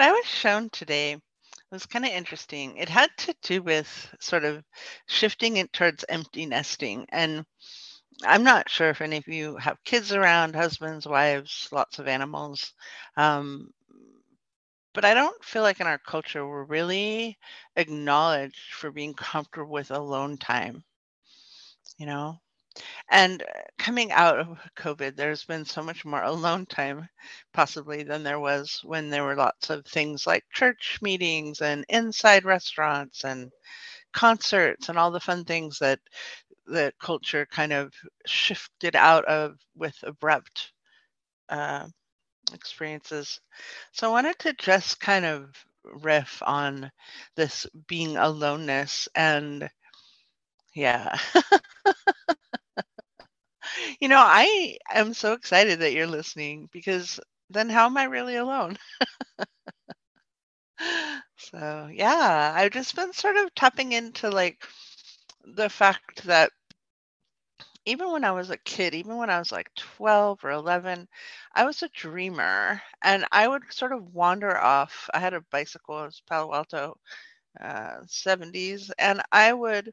what I was shown today was kind of interesting. It had to do with sort of shifting it towards empty nesting. And I'm not sure if any of you have kids around, husbands, wives, lots of animals. Um, but I don't feel like in our culture we're really acknowledged for being comfortable with alone time, you know? And uh, coming out of COVID, there's been so much more alone time, possibly, than there was when there were lots of things like church meetings and inside restaurants and concerts and all the fun things that the culture kind of shifted out of with abrupt uh, experiences. So I wanted to just kind of riff on this being aloneness and yeah. you know, I am so excited that you're listening because then how am I really alone? so yeah, I've just been sort of tapping into like the fact that even when I was a kid, even when I was like 12 or 11, I was a dreamer and I would sort of wander off. I had a bicycle, it was Palo Alto uh, 70s, and I would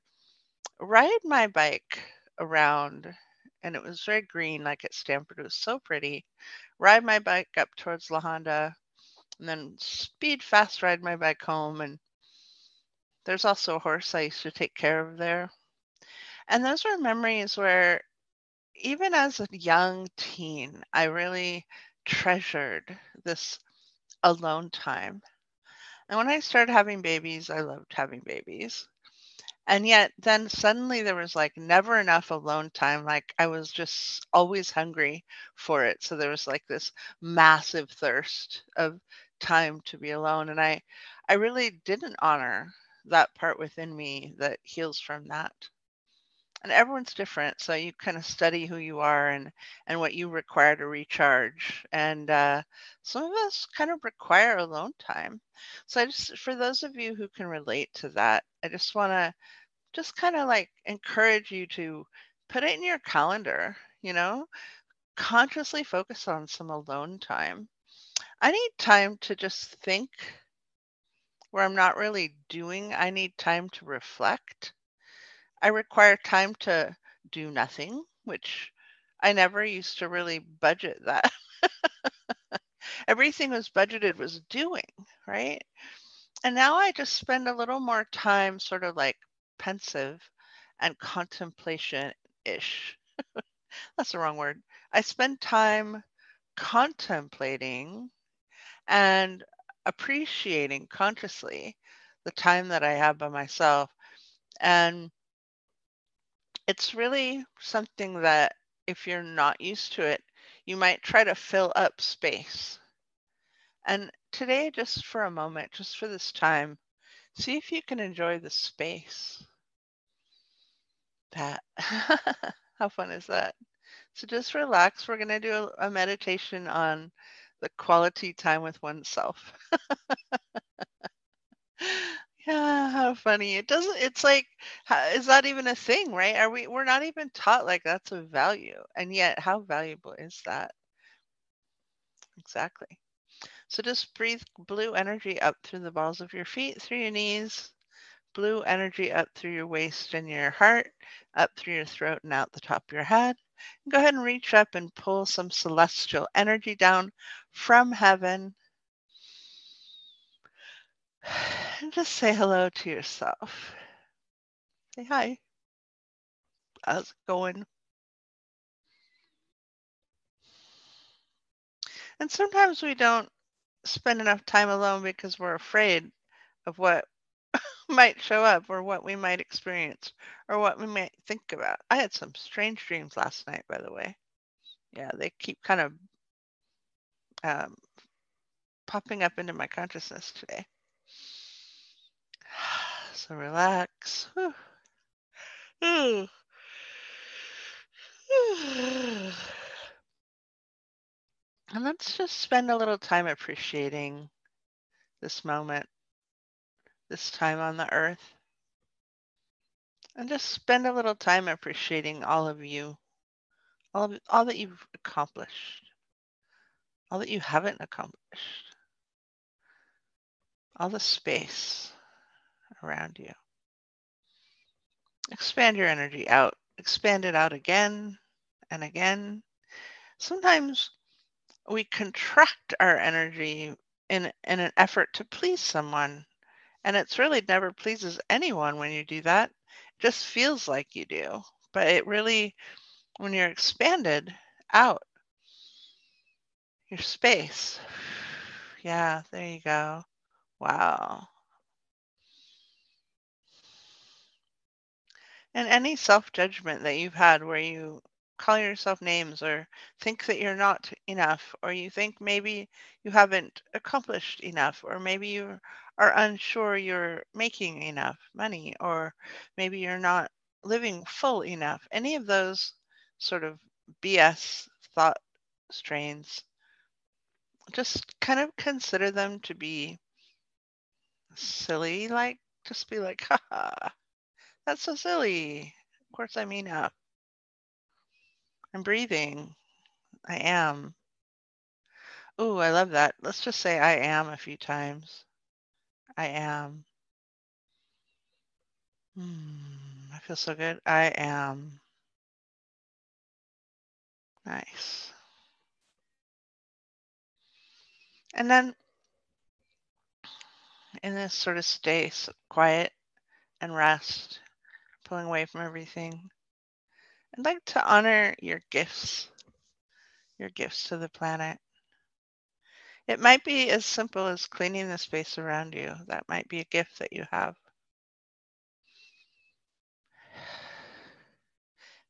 ride my bike around, and it was very green, like at Stanford. It was so pretty. Ride my bike up towards La Honda, and then speed fast ride my bike home. And there's also a horse I used to take care of there. And those were memories where, even as a young teen, I really treasured this alone time. And when I started having babies, I loved having babies. And yet, then suddenly there was like never enough alone time. Like I was just always hungry for it. So there was like this massive thirst of time to be alone. And I, I really didn't honor that part within me that heals from that and everyone's different so you kind of study who you are and and what you require to recharge and uh, some of us kind of require alone time. So i just for those of you who can relate to that i just want to just kind of like encourage you to put it in your calendar you know? Consciously focus on some alone time. I need time to just think where i'm not really doing i need time to reflect I require time to do nothing, which I never used to really budget that. Everything was budgeted was doing, right? And now I just spend a little more time sort of like pensive and contemplation ish. That's the wrong word. I spend time contemplating and appreciating consciously the time that I have by myself. And it's really something that if you're not used to it, you might try to fill up space. And today, just for a moment, just for this time, see if you can enjoy the space. That, how fun is that? So just relax. We're going to do a, a meditation on the quality time with oneself. Yeah, how funny. It doesn't it's like is that even a thing, right? Are we we're not even taught like that's a value. And yet how valuable is that? Exactly. So just breathe blue energy up through the balls of your feet, through your knees, blue energy up through your waist and your heart, up through your throat and out the top of your head. And go ahead and reach up and pull some celestial energy down from heaven and just say hello to yourself. Say hi. How's it going? And sometimes we don't spend enough time alone because we're afraid of what might show up or what we might experience or what we might think about. I had some strange dreams last night, by the way. Yeah, they keep kind of um, popping up into my consciousness today. So relax. And let's just spend a little time appreciating this moment, this time on the earth. And just spend a little time appreciating all of you, all of all that you've accomplished, all that you haven't accomplished. all the space around you. Expand your energy out. Expand it out again and again. Sometimes we contract our energy in, in an effort to please someone. And it's really never pleases anyone when you do that. It just feels like you do. But it really, when you're expanded out, your space. Yeah, there you go. Wow. And any self judgment that you've had where you call yourself names or think that you're not enough, or you think maybe you haven't accomplished enough, or maybe you are unsure you're making enough money, or maybe you're not living full enough. Any of those sort of BS thought strains, just kind of consider them to be silly. Like, just be like, haha, that's so silly. Of course, I mean up. I'm breathing. I am. Ooh, I love that. Let's just say I am a few times. I am. Hmm, I feel so good. I am. Nice. And then in this sort of stay quiet and rest, pulling away from everything, I'd like to honor your gifts, your gifts to the planet. It might be as simple as cleaning the space around you. That might be a gift that you have.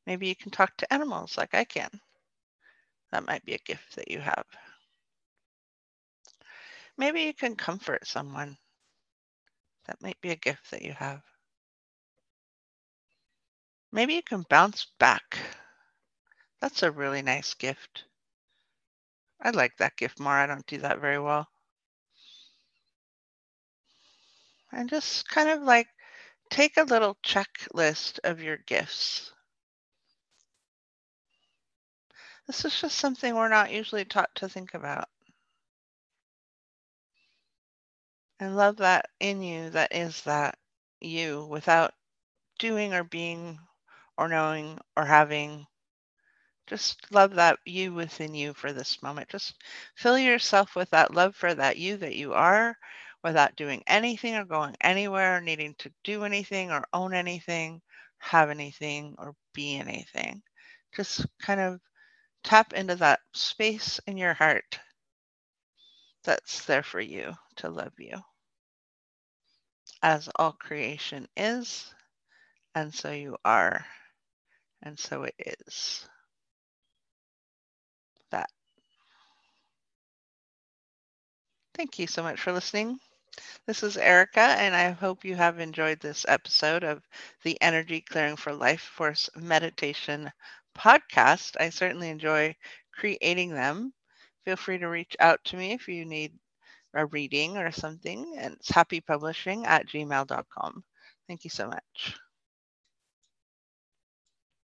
Maybe you can talk to animals like I can. That might be a gift that you have. Maybe you can comfort someone. That might be a gift that you have. Maybe you can bounce back. That's a really nice gift. I like that gift more. I don't do that very well. And just kind of like take a little checklist of your gifts. This is just something we're not usually taught to think about. And love that in you that is that you without doing or being or knowing or having. Just love that you within you for this moment. Just fill yourself with that love for that you that you are without doing anything or going anywhere, or needing to do anything or own anything, have anything or be anything. Just kind of tap into that space in your heart that's there for you to love you. As all creation is, and so you are, and so it is. That. Thank you so much for listening. This is Erica, and I hope you have enjoyed this episode of the Energy Clearing for Life Force Meditation podcast. I certainly enjoy creating them. Feel free to reach out to me if you need a reading or something. And it's happypublishing at gmail.com. Thank you so much.